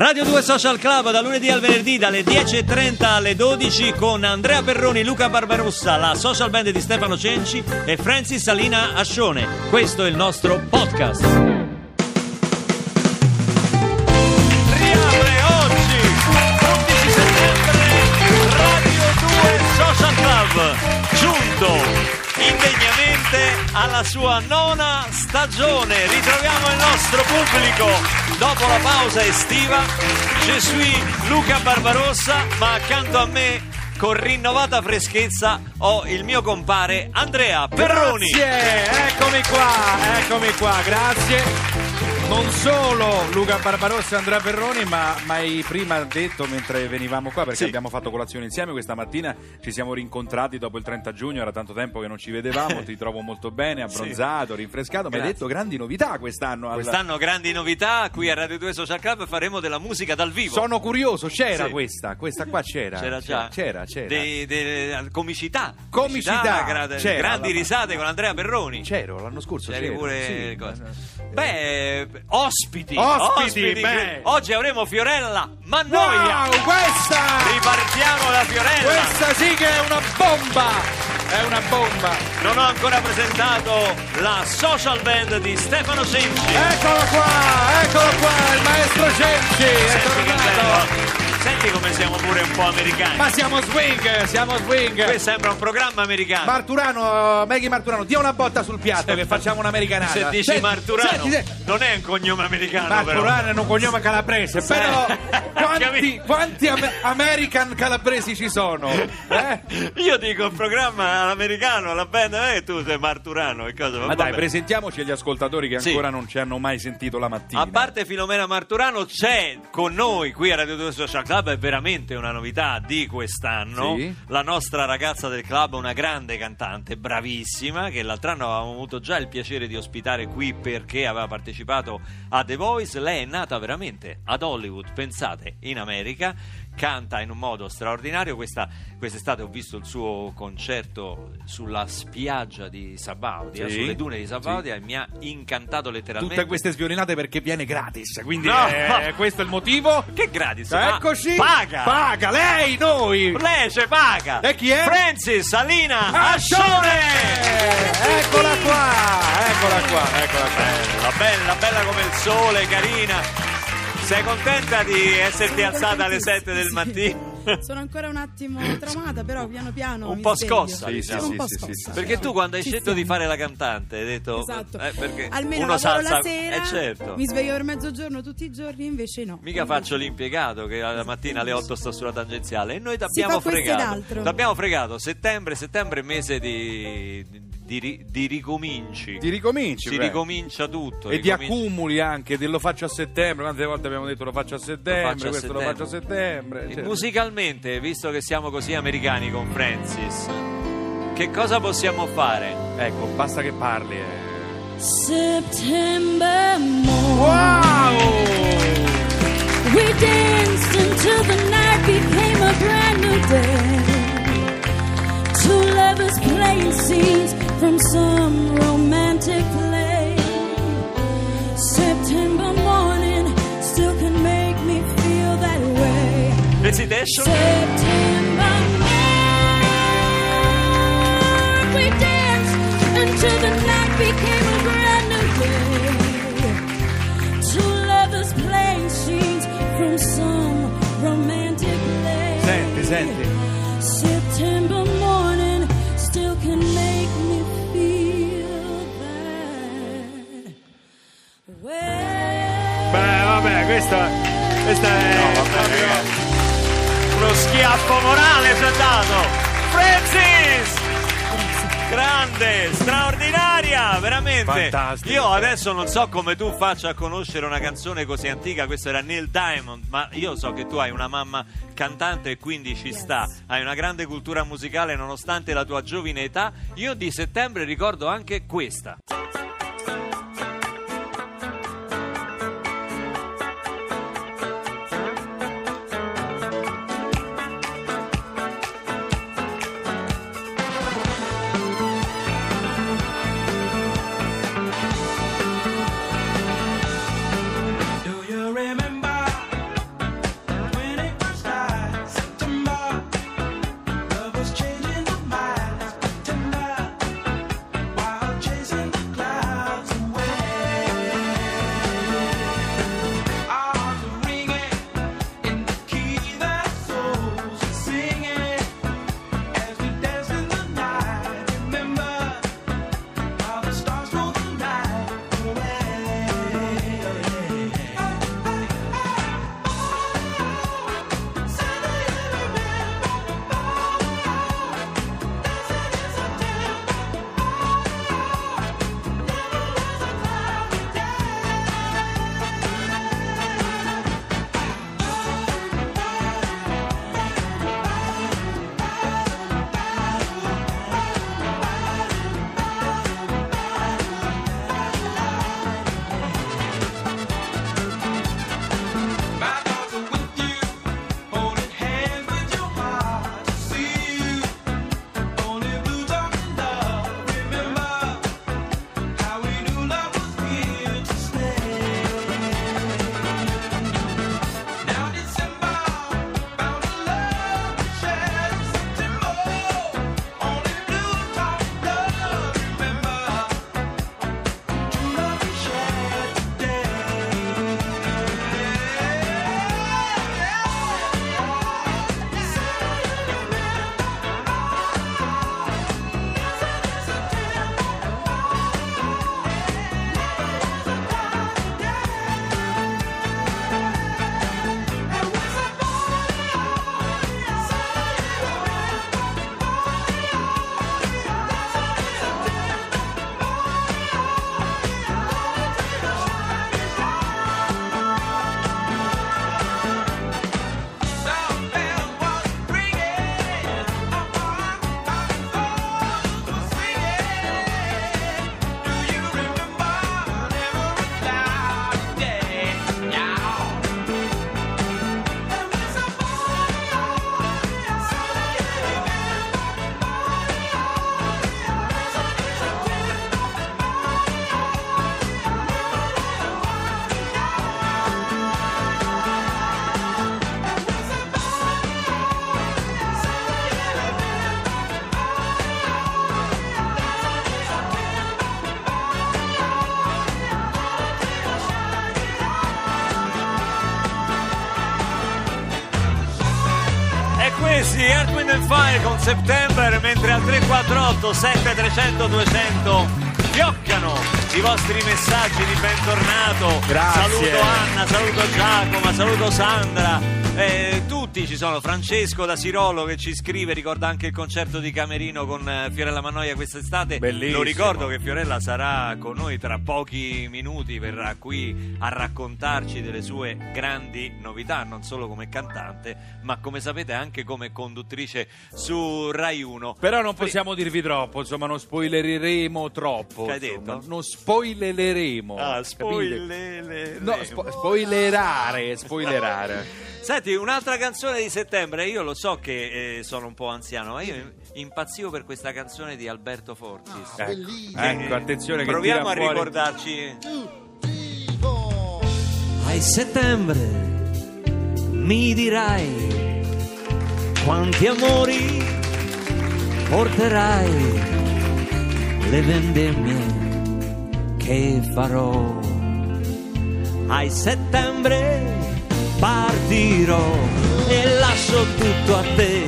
Radio 2 Social Club da lunedì al venerdì dalle 10.30 alle 12 con Andrea Perroni, Luca Barbarossa, la social band di Stefano Cenci e Francis Salina Ascione. Questo è il nostro podcast. Riapre oggi, 11 settembre, Radio 2 Social Club, giunto indegnamente alla sua nona stagione. Ritroviamo il nostro pubblico dopo la pausa estiva. Je suis Luca Barbarossa, ma accanto a me con rinnovata freschezza ho il mio compare Andrea Perroni. Grazie, eccomi qua, eccomi qua, grazie. Non solo Luca Barbarossa e Andrea Perroni, ma mai prima detto mentre venivamo qua, perché Sì. abbiamo fatto colazione insieme questa mattina, ci siamo rincontrati dopo il 30 giugno, era tanto tempo che non ci vedevamo, ti trovo molto bene, abbronzato, rinfrescato, mi hai detto grandi novità quest'anno. al- Quest'anno grandi novità, qui a Radio 2 Social Club faremo della musica dal vivo. Sono curioso, c'era Sì. questa, questa qua c'era. C'era già? C'era, c'era. De- de- comicità. Comicità, gra- c'era, grandi risate con Andrea Perroni. C'ero l'anno scorso. C'eri c'ero, pure sì. cose. Beh, ospiti. Ospiti, che- beh. Oggi avremo Fiorella Mannoia. Wow, questa! Ripartiamo da Fiorella. Questa sì che è una bomba! È una bomba! Non ho ancora presentato la social band di Stefano Cenci. Eccolo qua, eccolo qua, il maestro Cenci, è Senti tornato. Senti come siamo pure un po' americani. Ma siamo swing, siamo swing. Questo sembra un programma americano. Marturano, Maggie Marturano, dia una botta sul piatto che facciamo un'americanata. Se dici Senti, Marturano, senti, senti. non è un cognome americano, però. Marturano è un cognome calabrese, però quanti, quanti ame- American calabresi ci sono? Eh? Io dico il programma all'americano, la band, e tu sei Marturano. E cosa, Ma vabbè. dai, presentiamoci agli ascoltatori che Sì. ancora non ci hanno mai sentito la mattina. A parte Filomena Marturano c'è con noi qui a Radio 2 Social Club, è veramente una novità di quest'anno. Sì. La nostra ragazza del club, una grande cantante, bravissima, che l'altro anno avevamo avuto già il piacere di ospitare qui perché aveva partecipato a The Voice. Lei è nata veramente ad Hollywood, pensate, in America. Canta in un modo straordinario. Questa, quest'estate ho visto il suo concerto sulla spiaggia di Sabaudia, Sì. sulle dune di Sabaudia, e mi ha incantato letteralmente. Tutte queste sviolinate perché viene gratis, quindi No. eh, questo è il motivo. Che gratis? Ah, Eccoci. Paga! Paga, lei, noi. Lei ci paga! E chi è? Francis Salina Ascione! Ascione! Eccola qua, eccola qua, eccola qua. Bella, bella, bella come il sole, carina. Sei contenta di esserti alzata alle 7 del mattino? Sono ancora un attimo traumata, però piano piano. Un po' sveglio. scossa, Sì, diciamo. Sono un po' sì, sì, sì, scossa. sì. Perché tu quando hai Ci scelto di stiamo. fare la cantante hai detto... Esatto. eh, perché Almeno uno salsa... la sera, Eh certo. mi sveglio per mezzogiorno tutti i giorni, invece no. Mica faccio l'impiegato che la mattina alle 8 sto sulla tangenziale e noi questo ed fregato. altro. T'abbiamo fregato. Settembre, settembre mese di, di, ri- di ricominci. Ti ricominci, si beh. ricomincia tutto. E di ricomincia- accumuli anche, di lo faccio a settembre, quante volte abbiamo detto lo faccio a settembre, Lo faccio a questo lo settembre. faccio a settembre. Cioè- Musicalmente, visto che siamo così americani con Francis, che cosa possiamo fare? Ecco, basta che parli. eh. September morning, Wow! we danced until the night became a brand new day. Two lovers playing scenes from some romantic play. September morning still can make me feel that way. Hesitation? September questa, questa è proprio uno schiaffo morale ci ha dato. Francis! Grande, straordinaria, veramente. Fantastico. Io adesso non so come tu faccia a conoscere una canzone così antica, questo era Neil Diamond, ma io so che tu hai una mamma cantante e quindi ci sta. Hai una grande cultura musicale nonostante la tua giovine età. Io di settembre ricordo anche questa. And Fire con September, mentre al 348 7300 200 fioccano i vostri messaggi di bentornato. Grazie. Saluto Anna, saluto Giacomo, saluto Sandra. Eh, tutti ci sono, Francesco da Sirolo che ci scrive, ricorda anche il concerto di Camerino con eh, Fiorella Mannoia quest'estate. Bellissimo. Lo ricordo che Fiorella sarà con noi tra pochi minuti, verrà qui a raccontarci delle sue grandi novità, non solo come cantante, ma come sapete anche come conduttrice su Rai 1. Però non possiamo dirvi troppo, insomma, non spoilereremo troppo. Che hai insomma, detto? Non spoilereremo. Ah, spoilereremo. No, spo- spoilerare, spoilerare. Senti, un'altra canzone di settembre, io lo so che eh, sono un po' anziano, ma io impazzivo per questa canzone di Alberto Fortis. Ah, Ecco, ecco, attenzione che Proviamo a fuori- ricordarci. Ai settembre mi dirai quanti amori porterai le vendemmie che farò. Ai settembre partirò e lascio tutto a te.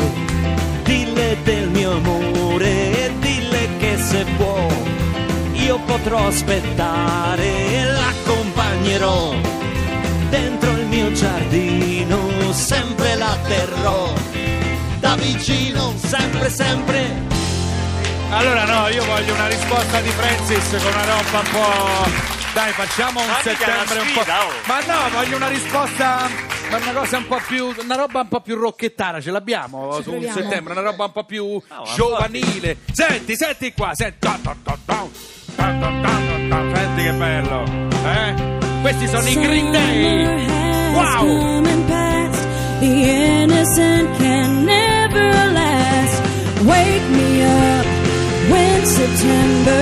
Dille del mio amore e dille che se può io potrò aspettare e l'accompagnerò dentro il mio giardino, sempre la terrò da vicino, sempre, sempre. Allora no, io voglio una risposta di Francis con una roba un po'... Dai, facciamo un Ma mica settembre una un po'... sfida, oh. Ma no, voglio una risposta... ma Una cosa un po' più. Una roba un po' più rocchettara, ce l'abbiamo Ci su un proviamo. settembre, una roba un po' più ma giovanile. Senti, senti qua, senti. Senti che bello. Eh? Questi sono i Green Day. Wow! Come and past, the innocent can never last. Wake me up when September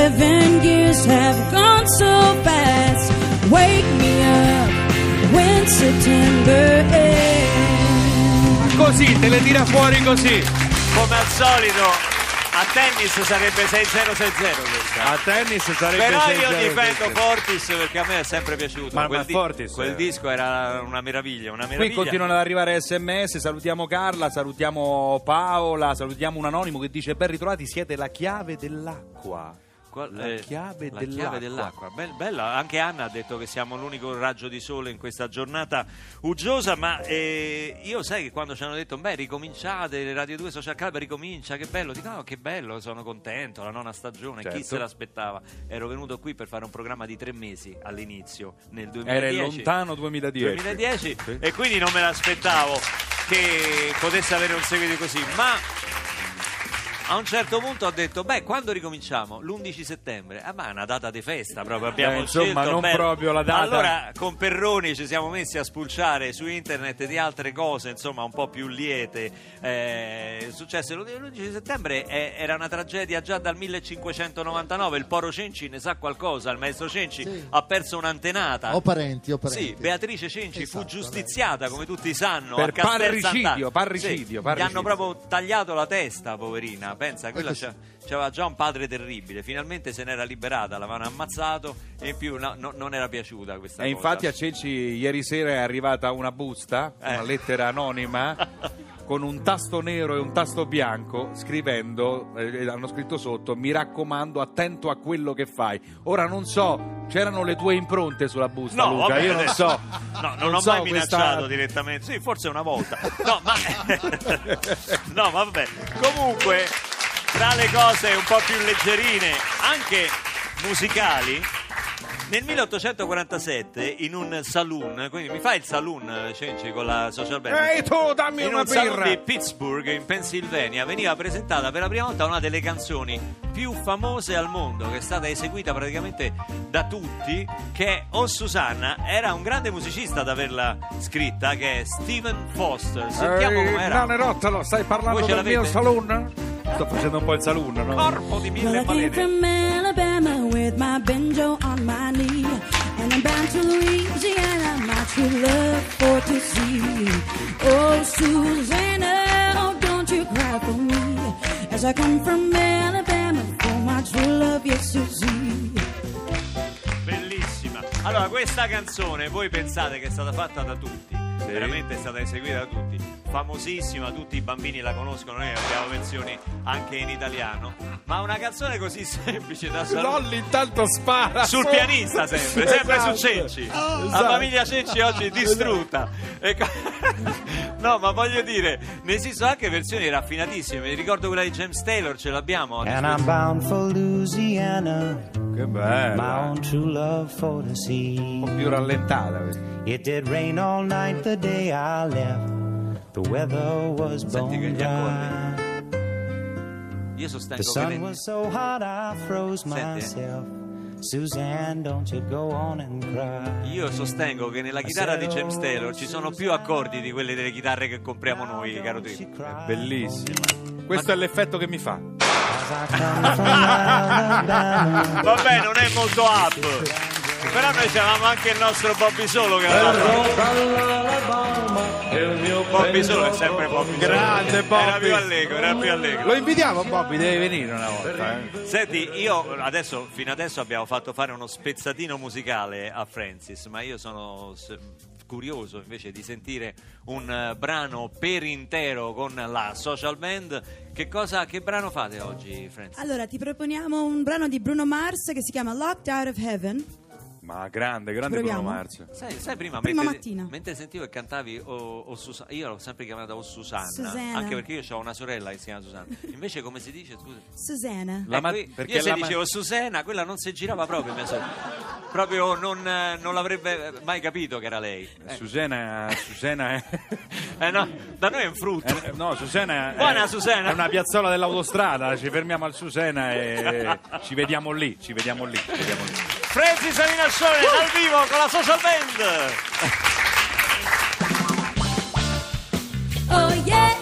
seven years have gone so fast. Wake me up when September ends. Così, te le tira fuori così. Come al solito, a tennis sarebbe 6-0-6-0 questa. A tennis sarebbe Però io 6-0. difendo Fortis perché a me è sempre piaciuto. Ma- quel, ma Fortis, quel eh. disco era una meraviglia, una Qui meraviglia. continuano ad arrivare sms, salutiamo Carla, salutiamo Paola, salutiamo un anonimo che dice ben ritrovati, siete la chiave dell'acqua. Qual- La chiave la dell'acqua. chiave dell'acqua. Bel- bella, anche Anna ha detto che siamo l'unico raggio di sole in questa giornata uggiosa, ma eh, io sai che quando ci hanno detto beh ricominciate, le Radio 2 Social Club ricomincia, che bello, dico no che bello, sono contento, la nona stagione, chi Certo. se l'aspettava? Ero venuto qui per fare un programma di tre mesi all'inizio, nel 2010. Era lontano 2010. 2010 Sì. e quindi non me l'aspettavo che potesse avere un seguito così, ma a un certo punto ho detto, beh, quando ricominciamo? L'11 settembre. Ah, ma è una data di festa proprio, abbiamo Eh, insomma, scelto, non beh. proprio la data. Allora, con Perroni ci siamo messi a spulciare su internet di altre cose, insomma, un po' più liete. Eh, successe l'11 settembre, eh, era una tragedia già dal 1599, il Poro Cenci ne sa qualcosa, il maestro Cenci Sì. ha perso un'antenata. Ho parenti, ho parenti. Sì, Beatrice Cenci fu Esatto, giustiziata, come tutti sanno, Per a Castel parricidio, parricidio, Sì, parricidio. Gli hanno proprio tagliato la testa, poverina. Pensa, quella sì. c'ha- c'aveva già un padre terribile. Finalmente se n'era liberata, l'avevano ammazzato e in più no- no- non era piaciuta questa E cosa. infatti a Ceci ieri sera è arrivata una busta, una Eh. lettera anonima con un tasto nero e un tasto bianco scrivendo, eh, hanno scritto sotto, mi raccomando attento a quello che fai. Ora non so, c'erano le tue impronte sulla busta No, Luca, vabbè, io non so. No, non, ho so mai minacciato questa- direttamente. Sì, forse una volta. No, ma No, vabbè. Comunque, tra le cose un po' più leggerine, anche musicali, nel 1847 in un saloon, quindi mi fai il saloon, Cenci, con la social band? Ehi tu, dammi in una un birra! di Pittsburgh in Pennsylvania veniva presentata per la prima volta una delle canzoni più famose al mondo che è stata eseguita praticamente da tutti che è O Susanna era un grande musicista ad averla scritta che è Stephen Foster sentiamo Ehi, com'era Nanerottolo, stai parlando del mio saloon? Sto facendo un po' il saloon, no? corpo di Well, mille I came balene from Alabama with my banjo on my knee. And I'm bound to Louisiana, my true love for to see. Oh, Susanna, oh, don't you cry for me. As I come from Alabama for my true love, yes, to see. questa canzone voi pensate che è stata fatta da tutti, veramente è stata eseguita da tutti, famosissima, tutti i bambini la conoscono, noi abbiamo versioni anche in italiano, ma una canzone così semplice da suonare Lolli intanto spara sul pianista sempre, sempre Esatto. su Cenci. La Esatto. famiglia Cenci oggi è distrutta. Ecco. No, ma voglio dire, ne esistono anche versioni raffinatissime. Mi ricordo quella di James Taylor, ce l'abbiamo. And I'm bound for Louisiana, Che bello. my own true love for the sea. Un po' più rallentata. questa. It did rain all night the day I left. The weather was Senti che bone gli dry. Io The sostengo che sun ne- was so hot I froze eh. myself. Suzanne, don't you go on and cry. io sostengo che nella chitarra di James Taylor ci sono più accordi di quelle delle chitarre che compriamo noi, caro She Trippo. cried. Bellissima. Questo è l'effetto che mi fa. Vabbè, non è molto up. Però noi avevamo anche il nostro Bobby Solo che aveva Bobby Solo è sempre Bobby Solo. Grande Bobby. Era più allegro, era più allegro. Lo invitiamo Bobby, deve venire una volta. eh. Senti, io adesso, fino adesso abbiamo fatto fare uno spezzatino musicale a Francis, ma io sono curioso invece di sentire un eh, brano per intero con la social band. Che, cosa, che brano fate oggi, Francis? Allora, ti proponiamo un brano di Bruno Mars che si chiama Locked Out of Heaven. Ma grande, grande Bruno? Mars. Sai, sai prima, Prima mentre, mattina. mentre sentivo che cantavi o, o Susa- io l'ho sempre chiamata o Susanna, Susanna. anche perché io ho una sorella che si chiama Susanna. Invece come si dice, scusa? Susanna. La ma- Ecco, io- perché io se ma- dicevo Susena, quella non si girava proprio mia sorella. Proprio non, eh, non l'avrebbe mai capito che era lei. Eh, Susana, Susana è... eh, no, da noi è un frutto. eh, No, Susana è, Buona, è una piazzola dell'autostrada, ci fermiamo al Susena e ci vediamo lì, ci vediamo lì, ci vediamo lì. Francis Aminascione dal vivo con la social band. Oh yeah,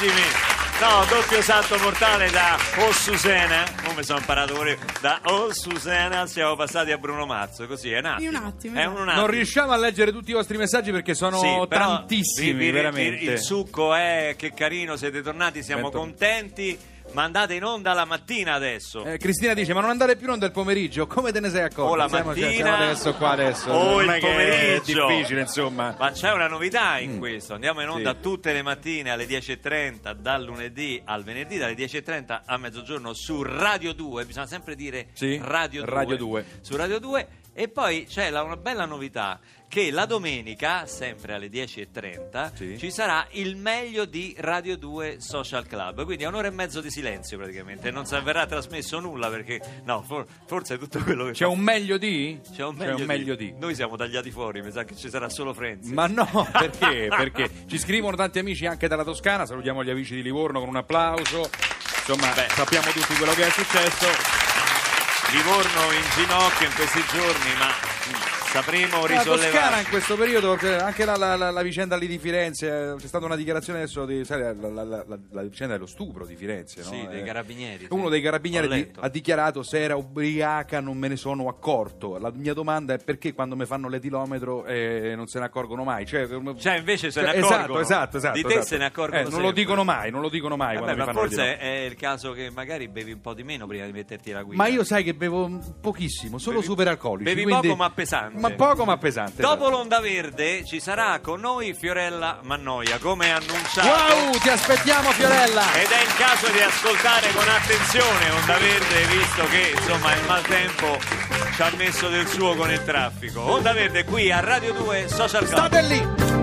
Bravissimi. No, doppio salto mortale da Oh Susana, come sono imparato pure io. da Oh Susana siamo passati a Bruno Mazzo, così è un attimo. In un attimo, È esatto. un attimo. Non riusciamo a leggere tutti i vostri messaggi perché sono Sì, tantissimi, vi- vi- veramente. Il, il succo è che carino, siete tornati, siamo Sento. contenti. Mandate in onda la mattina adesso. Eh, Cristina dice: Ma non andare più in onda il pomeriggio? Come te ne sei accorto? O la Siamo- cioè, mattina, siamo adesso qua adesso. o non il pomeriggio. È difficile, insomma. Ma c'è una novità in questo, andiamo in onda Mm. Sì. tutte le mattine alle 10.30 dal lunedì al venerdì, dalle 10.30 a mezzogiorno su Radio 2, bisogna sempre dire Sì, Radio 2, Radio 2. su Radio 2 e poi c'è la- una bella novità che la domenica, sempre alle 10.30, Sì. ci sarà il meglio di Radio 2 Social Club, quindi è un'ora e mezzo di silenzio praticamente, non si verrà trasmesso nulla perché no, for- forse tutto quello che C'è un meglio di? c'è un meglio, di. di. Noi siamo tagliati fuori, mi sa che ci sarà solo Frenzy. Ma no, perché? Perché ci scrivono tanti amici anche dalla Toscana, salutiamo gli amici di Livorno con un applauso. Insomma, Beh. sappiamo tutti quello che è successo. Livorno in ginocchio in questi giorni, ma sapremo La Toscana risollevare. in questo periodo, cioè, anche la, la- la- la vicenda lì di Firenze, eh, c'è stata una dichiarazione adesso di, sai, la, la- la- la- la vicenda dello stupro di Firenze, no? Sì, dei Eh, carabinieri. sì. Uno dei carabinieri di- ha dichiarato se era ubriaca non me ne sono accorto. La mia domanda è perché quando mi fanno l'etilometro eh, non se ne accorgono mai? Cioè, Cioè, invece se ne Esatto, accorgono. esatto, esatto. Di te esatto. se ne accorgono Eh, non lo dicono mai, non lo dicono mai Vabbè, quando ma mi fanno forse è il caso che magari bevi un po' di meno prima di metterti la guida. Ma io sai che bevo pochissimo, solo Bevi- super alcolici. bevi quindi- poco ma pesante. Ma poco ma pesante. Dopo l'onda verde ci sarà con noi Fiorella Mannoia, come annunciato. Wow, ti aspettiamo Fiorella! Ed è il caso di ascoltare con attenzione Onda Verde, visto che insomma il maltempo ci ha messo del suo con il traffico. Onda Verde qui a Radio 2 Social Club. State lì!